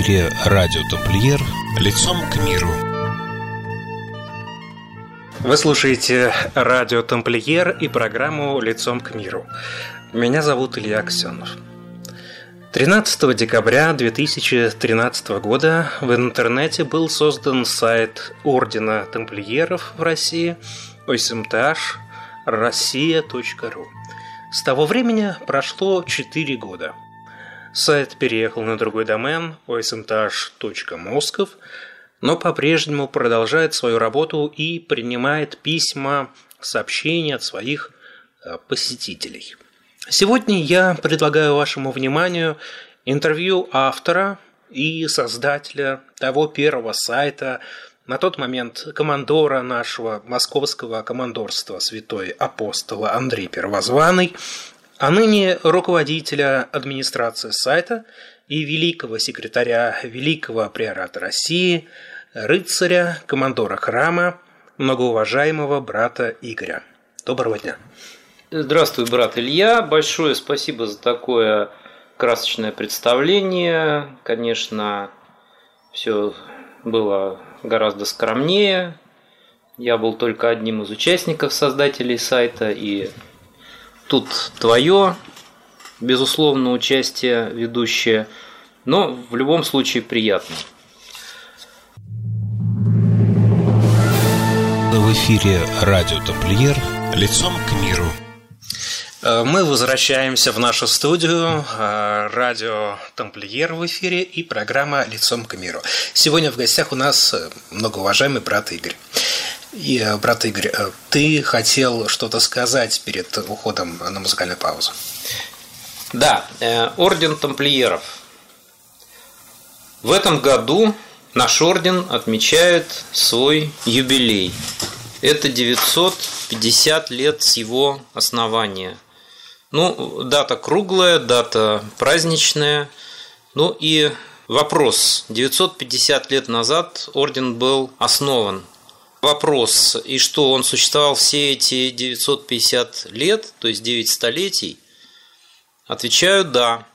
эфире радио «Тамплиер» лицом к миру. Вы слушаете радио «Тамплиер» и программу «Лицом к миру». Меня зовут Илья Аксенов. 13 декабря 2013 года в интернете был создан сайт Ордена Тамплиеров в России osmth россия.ру. С того времени прошло 4 года – Сайт переехал на другой домен osmth.moskov, но по-прежнему продолжает свою работу и принимает письма, сообщения от своих э, посетителей. Сегодня я предлагаю вашему вниманию интервью автора и создателя того первого сайта, на тот момент командора нашего московского командорства святой апостола Андрей Первозванный, а ныне руководителя администрации сайта и великого секретаря Великого Приората России, рыцаря, командора храма, многоуважаемого брата Игоря. Доброго дня. Здравствуй, брат Илья. Большое спасибо за такое красочное представление. Конечно, все было гораздо скромнее. Я был только одним из участников создателей сайта, и Тут твое, безусловно, участие ведущее, но в любом случае приятно. В эфире радио «Тамплиер» лицом к миру. Э, мы возвращаемся в нашу студию. Э, радио «Тамплиер» в эфире и программа «Лицом к миру». Сегодня в гостях у нас э, многоуважаемый брат Игорь. И, э, брат Игорь, э, ты хотел что-то сказать перед уходом на музыкальную паузу. Да, э, орден тамплиеров. В этом году наш орден отмечает свой юбилей. Это 950 лет с его основания. Ну, дата круглая, дата праздничная. Ну и вопрос. 950 лет назад орден был основан вопрос, и что он существовал все эти 950 лет, то есть 9 столетий, отвечаю «да».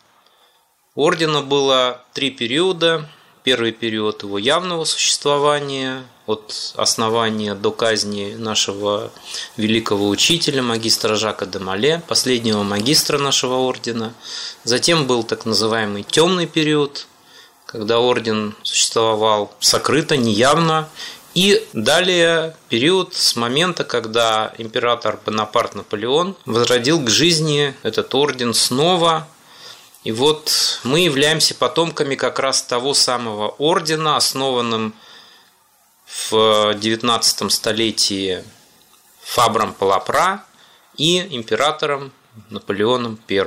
Ордена было три периода. Первый период его явного существования, от основания до казни нашего великого учителя, магистра Жака де Мале, последнего магистра нашего ордена. Затем был так называемый темный период, когда орден существовал сокрыто, неявно, и далее период с момента, когда император Бонапарт Наполеон возродил к жизни этот орден снова. И вот мы являемся потомками как раз того самого ордена, основанным в 19 столетии Фабром Палапра и императором Наполеоном I.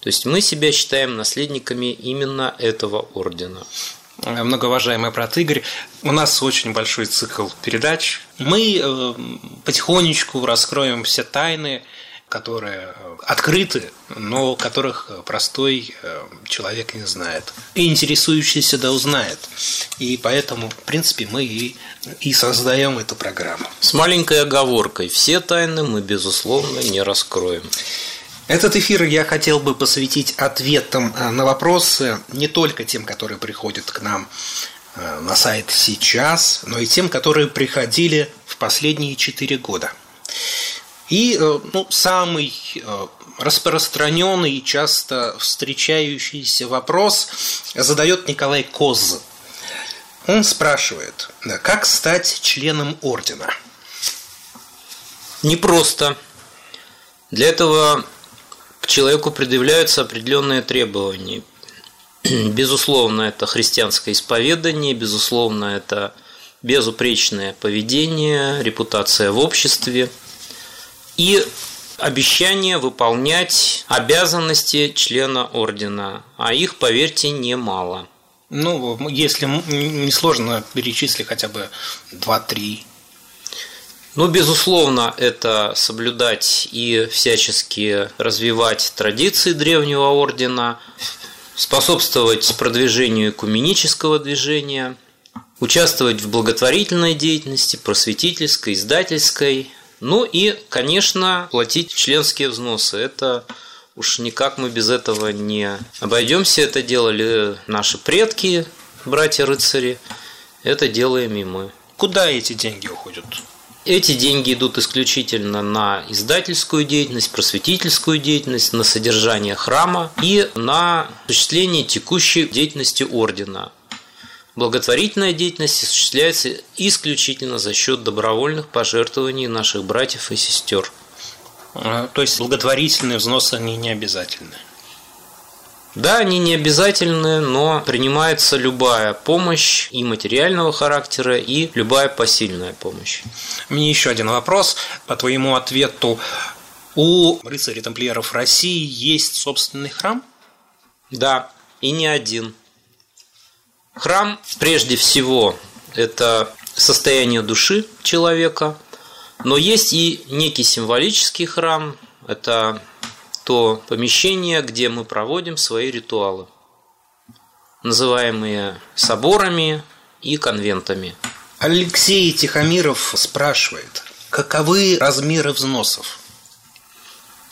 То есть мы себя считаем наследниками именно этого ордена. Э, многоуважаемый брат Игорь, у нас очень большой цикл передач. Мы э, потихонечку раскроем все тайны, которые э, открыты, но которых простой человек не знает. И интересующийся да узнает. И поэтому, в принципе, мы и, и создаем эту программу. С маленькой оговоркой. Все тайны мы, безусловно, не раскроем. Этот эфир я хотел бы посвятить ответам э, на вопросы не только тем, которые приходят к нам э, на сайт сейчас, но и тем, которые приходили в последние четыре года. И э, ну, самый распространенный и часто встречающийся вопрос задает Николай Коз. Он спрашивает, как стать членом ордена? Непросто. Для этого человеку предъявляются определенные требования. Безусловно, это христианское исповедание, безусловно, это безупречное поведение, репутация в обществе и обещание выполнять обязанности члена ордена, а их, поверьте, немало. Ну, если не сложно перечислить хотя бы 2-3 ну, безусловно, это соблюдать и всячески развивать традиции древнего ордена, способствовать продвижению экуменического движения, участвовать в благотворительной деятельности, просветительской, издательской, ну и, конечно, платить членские взносы. Это Уж никак мы без этого не обойдемся. Это делали наши предки, братья-рыцари. Это делаем и мы. Куда эти деньги уходят? Эти деньги идут исключительно на издательскую деятельность, просветительскую деятельность, на содержание храма и на осуществление текущей деятельности ордена. Благотворительная деятельность осуществляется исключительно за счет добровольных пожертвований наших братьев и сестер. А, то есть благотворительные взносы они не обязательны. Да, они не обязательны, но принимается любая помощь и материального характера, и любая посильная помощь. Мне еще один вопрос по твоему ответу. У рыцарей тамплиеров России есть собственный храм? Да, и не один. Храм, прежде всего, это состояние души человека, но есть и некий символический храм, это то помещение, где мы проводим свои ритуалы, называемые соборами и конвентами. Алексей Тихомиров спрашивает, каковы размеры взносов?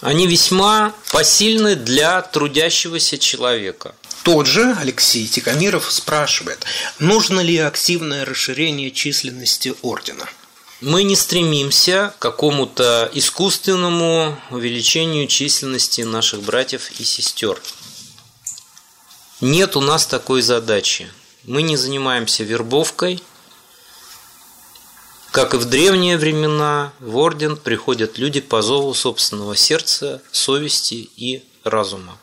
Они весьма посильны для трудящегося человека. Тот же Алексей Тихомиров спрашивает, нужно ли активное расширение численности ордена? Мы не стремимся к какому-то искусственному увеличению численности наших братьев и сестер. Нет у нас такой задачи. Мы не занимаемся вербовкой. Как и в древние времена, в орден приходят люди по зову собственного сердца, совести и разума.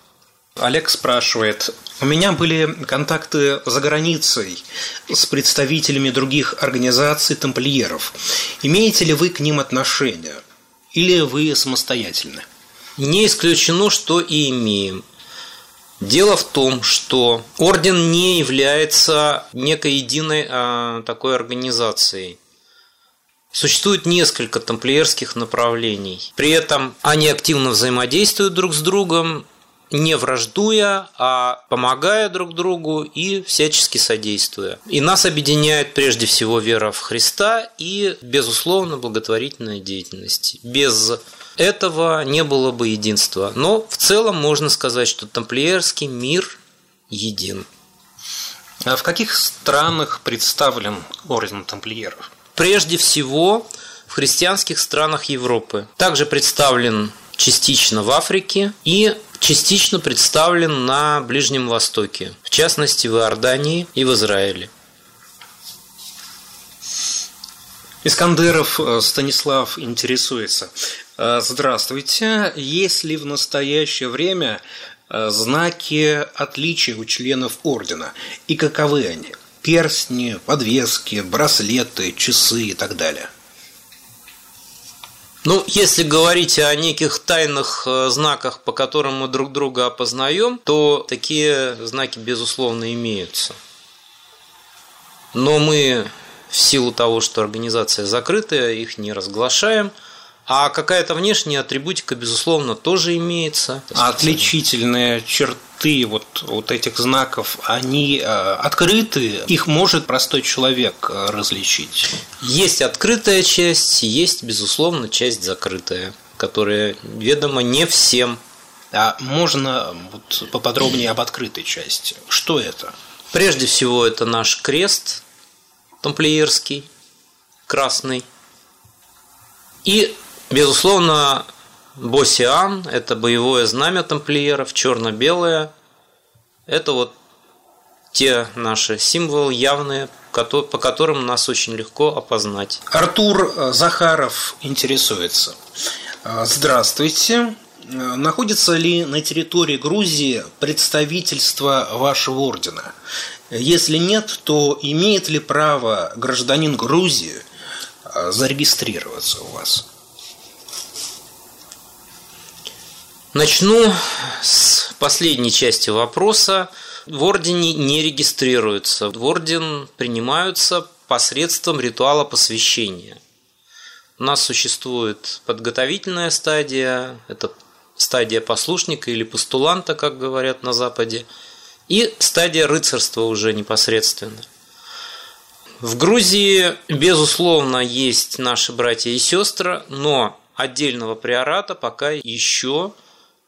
Олег спрашивает, у меня были контакты за границей с представителями других организаций тамплиеров. Имеете ли вы к ним отношения? Или вы самостоятельны? Не исключено, что и имеем. Дело в том, что орден не является некой единой а, такой организацией. Существует несколько тамплиерских направлений. При этом они активно взаимодействуют друг с другом не враждуя, а помогая друг другу и всячески содействуя. И нас объединяет прежде всего вера в Христа и, безусловно, благотворительная деятельность. Без этого не было бы единства. Но в целом можно сказать, что тамплиерский мир един. А в каких странах представлен орден тамплиеров? Прежде всего в христианских странах Европы. Также представлен частично в Африке и частично представлен на Ближнем Востоке, в частности в Иордании и в Израиле. Искандеров э, Станислав интересуется. Э, здравствуйте. Есть ли в настоящее время э, знаки отличия у членов ордена? И каковы они? Перстни, подвески, браслеты, часы и так далее – ну, если говорить о неких тайных э, знаках, по которым мы друг друга опознаем, то такие знаки, безусловно, имеются. Но мы в силу того, что организация закрытая, их не разглашаем – а какая-то внешняя атрибутика, безусловно, тоже имеется. А отличительные черты вот, вот этих знаков, они э, открыты, их может простой человек э, различить? Есть открытая часть, есть, безусловно, часть закрытая, которая ведома не всем. А можно вот поподробнее об открытой части? Что это? Прежде всего, это наш крест тамплиерский, красный. И Безусловно, Босиан – это боевое знамя тамплиеров, черно-белое. Это вот те наши символы явные, по которым нас очень легко опознать. Артур э, Захаров интересуется. Э, здравствуйте. Э, находится ли на территории Грузии представительство вашего ордена? Если нет, то имеет ли право гражданин Грузии зарегистрироваться у вас? Начну с последней части вопроса. В ордене не регистрируются. В орден принимаются посредством ритуала посвящения. У нас существует подготовительная стадия, это стадия послушника или постуланта, как говорят на Западе, и стадия рыцарства уже непосредственно. В Грузии, безусловно, есть наши братья и сестры, но отдельного приората пока еще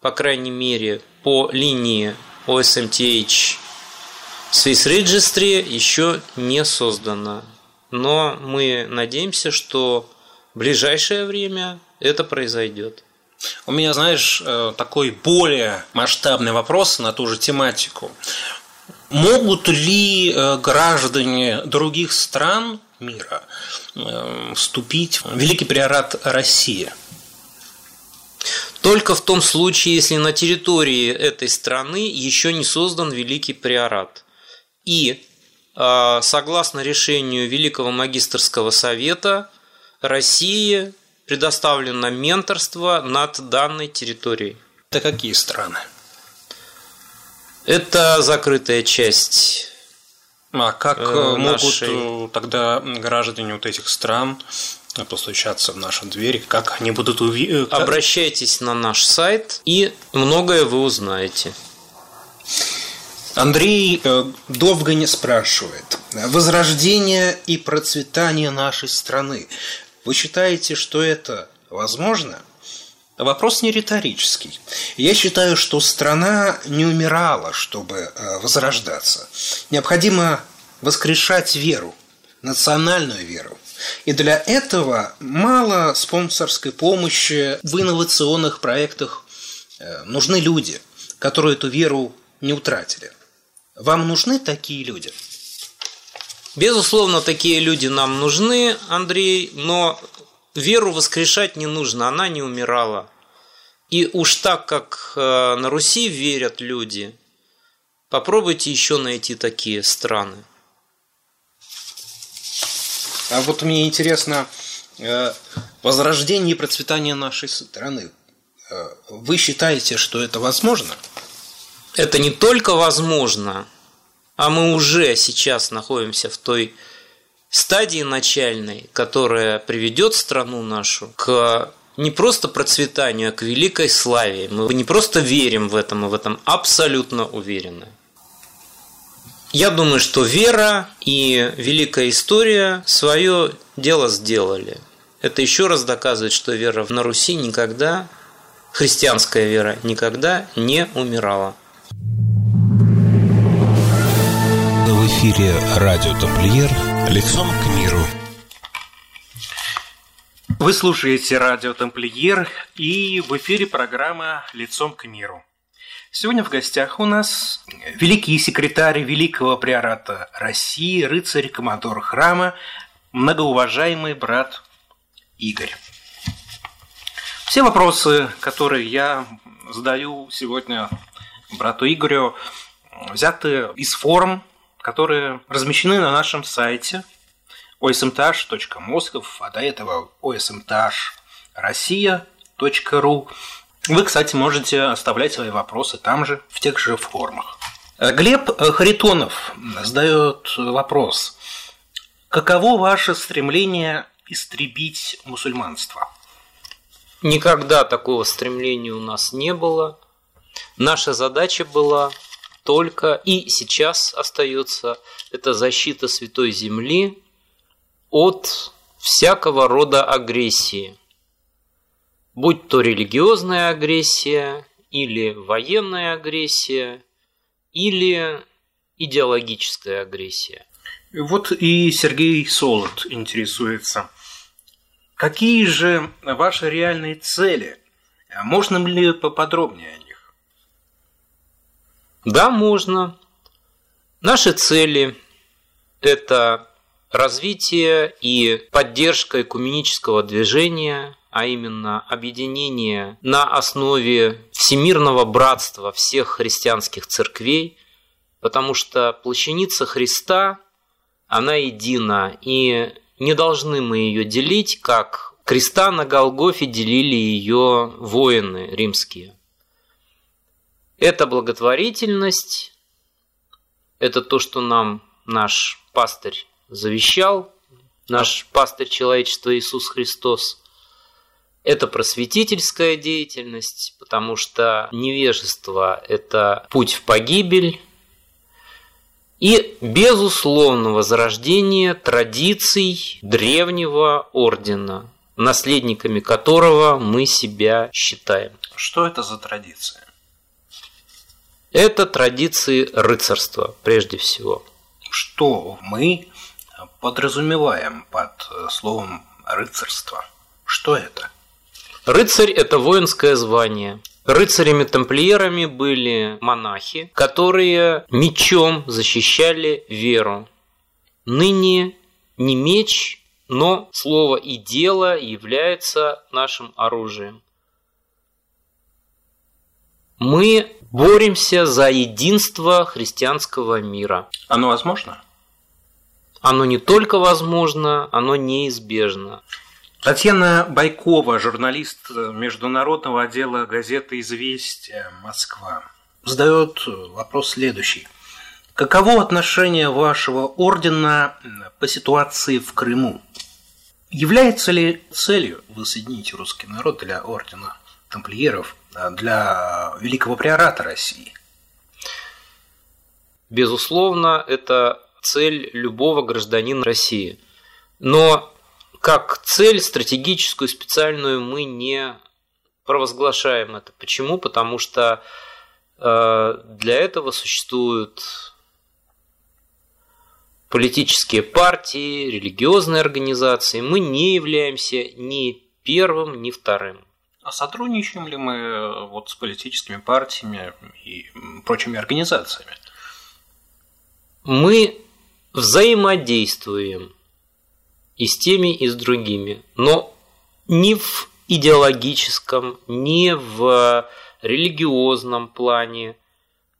по крайней мере, по линии OSMTH Swiss Registry еще не создано. Но мы надеемся, что в ближайшее время это произойдет. У меня, знаешь, э, такой более масштабный вопрос на ту же тематику. Могут ли э, граждане других стран мира э, вступить в Великий Приорат России? Только в том случае, если на территории этой страны еще не создан Великий Приорат. И согласно решению Великого Магистрского Совета, России предоставлено менторство над данной территорией. Это какие страны? Это закрытая часть. А как э, нашей... могут э, тогда граждане вот этих стран постучаться в нашу дверь, как они будут увидеть? Э, Обращайтесь на наш сайт, и многое вы узнаете. Андрей Довгань спрашивает. Возрождение и процветание нашей страны. Вы считаете, что это возможно? Вопрос не риторический. Я считаю, что страна не умирала, чтобы э, возрождаться. Необходимо воскрешать веру, национальную веру. И для этого мало спонсорской помощи в инновационных проектах. Э, нужны люди, которые эту веру не утратили. Вам нужны такие люди? Безусловно, такие люди нам нужны, Андрей, но веру воскрешать не нужно, она не умирала. И уж так, как э, на Руси верят люди, попробуйте еще найти такие страны. А вот мне интересно, э, возрождение и процветание нашей страны. Э, вы считаете, что это возможно? Это не только возможно, а мы уже сейчас находимся в той стадии начальной, которая приведет страну нашу к не просто процветанию, а к великой славе. Мы не просто верим в этом, мы в этом абсолютно уверены. Я думаю, что вера и великая история свое дело сделали. Это еще раз доказывает, что вера на Руси никогда, христианская вера никогда не умирала. В эфире радио «Тамплиер» лицом к миру. Вы слушаете радио «Тамплиер» и в эфире программа «Лицом к миру». Сегодня в гостях у нас великий секретарь Великого Приората России, рыцарь, командор храма, многоуважаемый брат Игорь. Все вопросы, которые я задаю сегодня брату Игорю, взяты из форм которые размещены на нашем сайте osmtash.moskov, а до этого osmtash.россия.ру. Вы, кстати, можете оставлять свои вопросы там же, в тех же формах. Глеб Харитонов задает вопрос. Каково ваше стремление истребить мусульманство? Никогда такого стремления у нас не было. Наша задача была только и сейчас остается это защита Святой Земли от всякого рода агрессии. Будь то религиозная агрессия, или военная агрессия, или идеологическая агрессия. Вот и Сергей Солод интересуется. Какие же ваши реальные цели? Можно ли поподробнее да, можно. Наши цели – это развитие и поддержка экуменического движения, а именно объединение на основе всемирного братства всех христианских церквей, потому что плащаница Христа, она едина, и не должны мы ее делить, как креста на Голгофе делили ее воины римские – это благотворительность, это то, что нам наш пастырь завещал, наш пастырь человечества Иисус Христос. Это просветительская деятельность, потому что невежество – это путь в погибель, и, безусловно, возрождение традиций древнего ордена. наследниками которого мы себя считаем. Что это за традиция? Это традиции рыцарства, прежде всего. Что мы подразумеваем под словом рыцарство? Что это? Рыцарь – это воинское звание. Рыцарями-тамплиерами были монахи, которые мечом защищали веру. Ныне не меч, но слово и дело является нашим оружием. Мы боремся за единство христианского мира. Оно возможно? Оно не только возможно, оно неизбежно. Татьяна Байкова, журналист международного отдела газеты «Известия. Москва», задает вопрос следующий. Каково отношение вашего ордена по ситуации в Крыму? Является ли целью воссоединить русский народ для ордена тамплиеров, для великого приората России? Безусловно, это цель любого гражданина России. Но как цель стратегическую специальную мы не провозглашаем это. Почему? Потому что э, для этого существуют политические партии, религиозные организации. Мы не являемся ни первым, ни вторым. А сотрудничаем ли мы э, вот с политическими партиями и прочими организациями? Мы взаимодействуем и с теми, и с другими. Но ни в идеологическом, ни в религиозном плане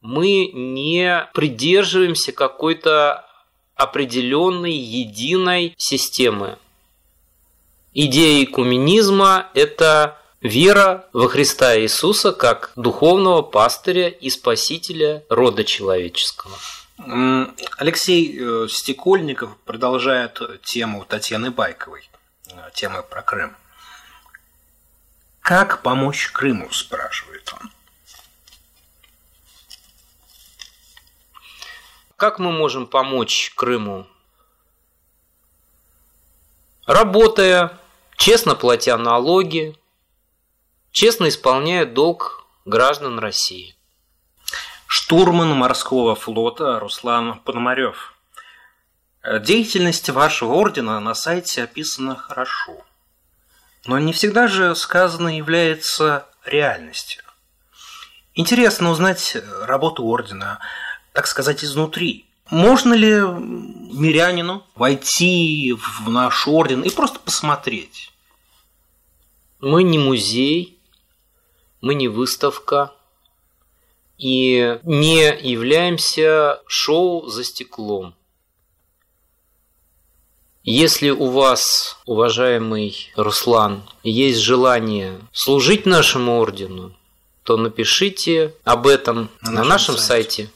мы не придерживаемся какой-то определенной единой системы. Идея экуменизма – это вера во Христа Иисуса как духовного пастыря и спасителя рода человеческого. Алексей э, Стекольников продолжает тему Татьяны Байковой, э, темы про Крым. Как помочь Крыму, спрашивает он. Как мы можем помочь Крыму? Работая, честно платя налоги, честно исполняя долг граждан России – штурман морского флота Руслан Пономарев. Деятельность вашего ордена на сайте описана хорошо, но не всегда же сказано является реальностью. Интересно узнать работу ордена, так сказать, изнутри. Можно ли мирянину войти в наш орден и просто посмотреть? Мы не музей, мы не выставка, и не являемся шоу за стеклом. Если у вас, уважаемый Руслан, есть желание служить нашему ордену, то напишите об этом на, на нашем, нашем сайте.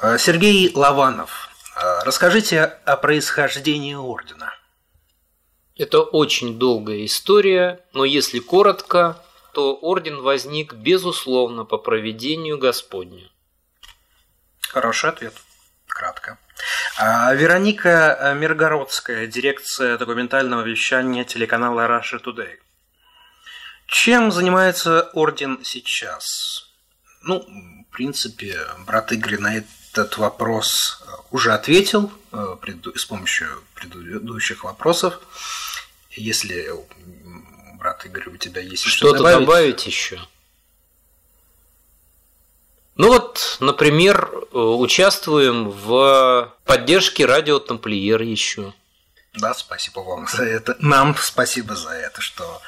сайте. Сергей Лаванов, расскажите о происхождении ордена. Это очень долгая история, но если коротко, то орден возник, безусловно, по проведению Господню. Хороший ответ. Кратко. А Вероника Миргородская, дирекция документального вещания телеканала Russia Today. Чем занимается орден сейчас? Ну, в принципе, брат Игорь на этот вопрос уже ответил э, с помощью предыдущих вопросов. Если брат Игорь, у тебя есть что-то добавить? добавить еще? Ну вот, например, э, участвуем в поддержке радио Тамплиер еще. Да, спасибо вам за это. Нам спасибо за это, что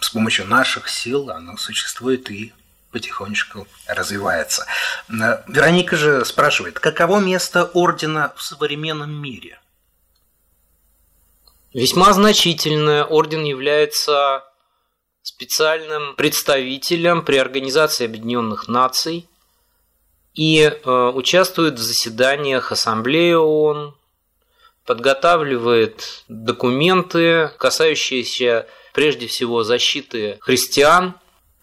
с помощью наших сил оно существует и потихонечку развивается. Э, Вероника же спрашивает, каково место ордена в современном мире? Весьма значительное. Орден является специальным представителем при Организации Объединенных Наций и э, участвует в заседаниях Ассамблеи ООН, подготавливает документы, касающиеся прежде всего защиты христиан,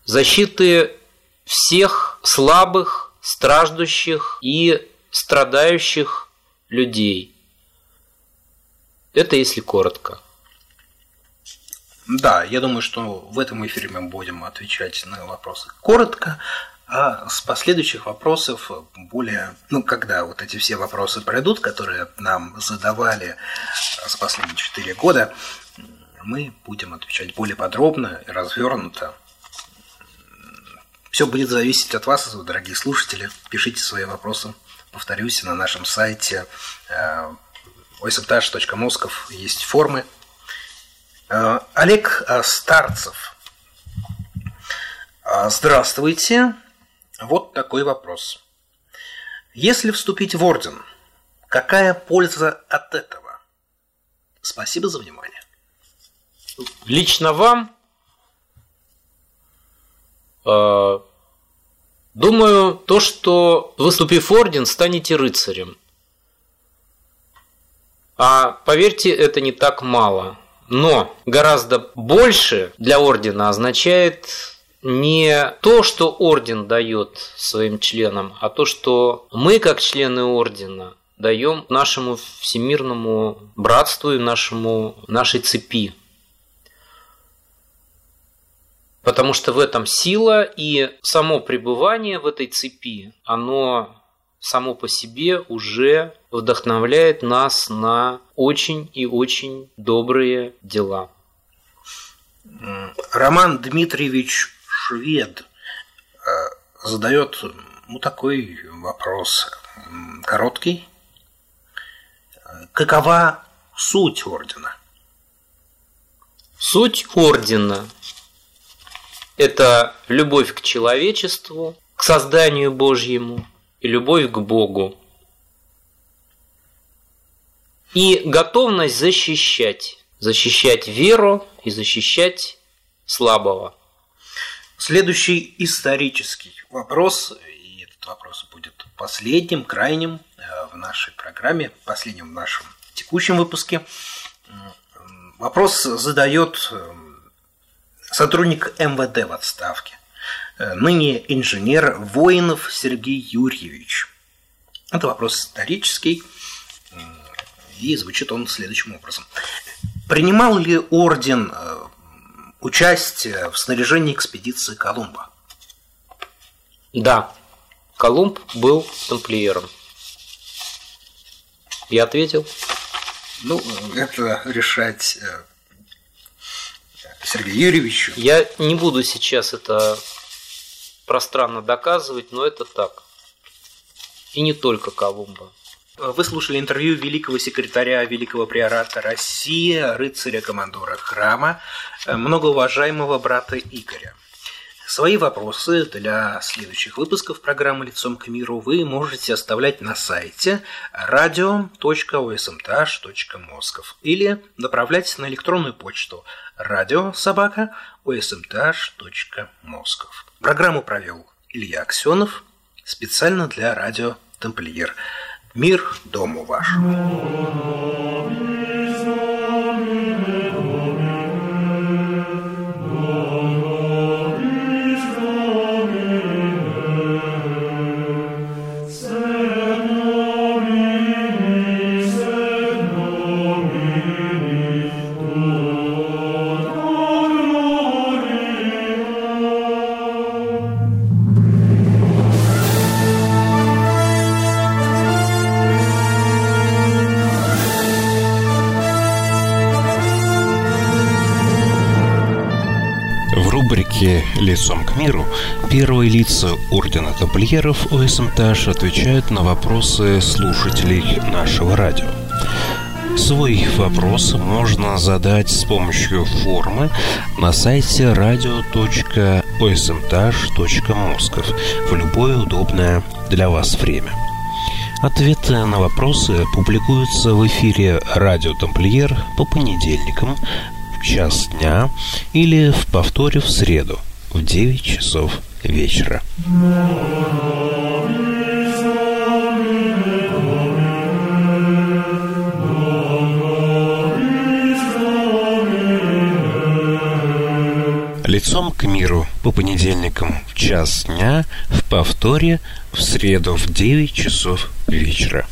защиты всех слабых, страждущих и страдающих людей – Это если коротко. Да, я думаю, что в этом эфире мы будем отвечать на вопросы коротко, а с последующих вопросов более, ну, когда вот эти все вопросы пройдут, которые нам задавали с последние четыре года, мы будем отвечать более подробно и развернуто. Все будет зависеть от вас, дорогие слушатели. Пишите свои вопросы. Повторюсь, на нашем сайте э, есть формы. Э, Олег э, Старцев. Здравствуйте. Вот такой вопрос. Если вступить в орден, какая польза от этого? Спасибо за внимание. Лично вам, э, думаю, то, что выступив в орден, станете рыцарем. А поверьте, это не так мало. Но гораздо больше для ордена означает не то, что орден дает своим членам, а то, что мы, как члены ордена, даем нашему всемирному братству и нашему, нашей цепи. Потому что в этом сила и само пребывание в этой цепи, оно само по себе уже вдохновляет нас на очень и очень добрые дела. Роман Дмитриевич Швед э, задает ну, такой вопрос, короткий. Какова суть ордена? Суть ордена – это любовь к человечеству, к созданию Божьему и любовь к Богу. И готовность защищать, защищать веру и защищать слабого – Следующий исторический вопрос, и этот вопрос будет последним, крайним э, в нашей программе, последним в нашем текущем выпуске. Вопрос задает э, сотрудник МВД в отставке, ныне инженер Воинов Сергей Юрьевич. Это вопрос исторический, и звучит он следующим образом. Принимал ли орден участие в снаряжении экспедиции Колумба? Да, Колумб был тамплиером. Я ответил. Ну, это решать э, Сергею Юрьевичу. Я не буду сейчас это пространно доказывать, но это так. И не только Колумба. Вы слушали интервью великого секретаря Великого Приората России, рыцаря-командора храма, многоуважаемого брата Игоря. Свои вопросы для следующих выпусков программы «Лицом к миру» вы можете оставлять на сайте radio.osmth.moskov или направлять на электронную почту radio.sobaka.osmth.moskov. Программу провел Илья Аксенов специально для радио «Тамплиер». Мир дому вашему. «Лицом к миру» первые лица Ордена Тамплиеров ОСМТАШ отвечают на вопросы слушателей нашего радио. Свой вопрос можно задать с помощью формы на сайте radio.osmtash.moskov в любое удобное для вас время. Ответы на вопросы публикуются в эфире «Радио Тамплиер» по понедельникам час дня или в повторе в среду в 9 часов вечера. Лицом к миру по понедельникам в час дня, в повторе в среду в 9 часов вечера.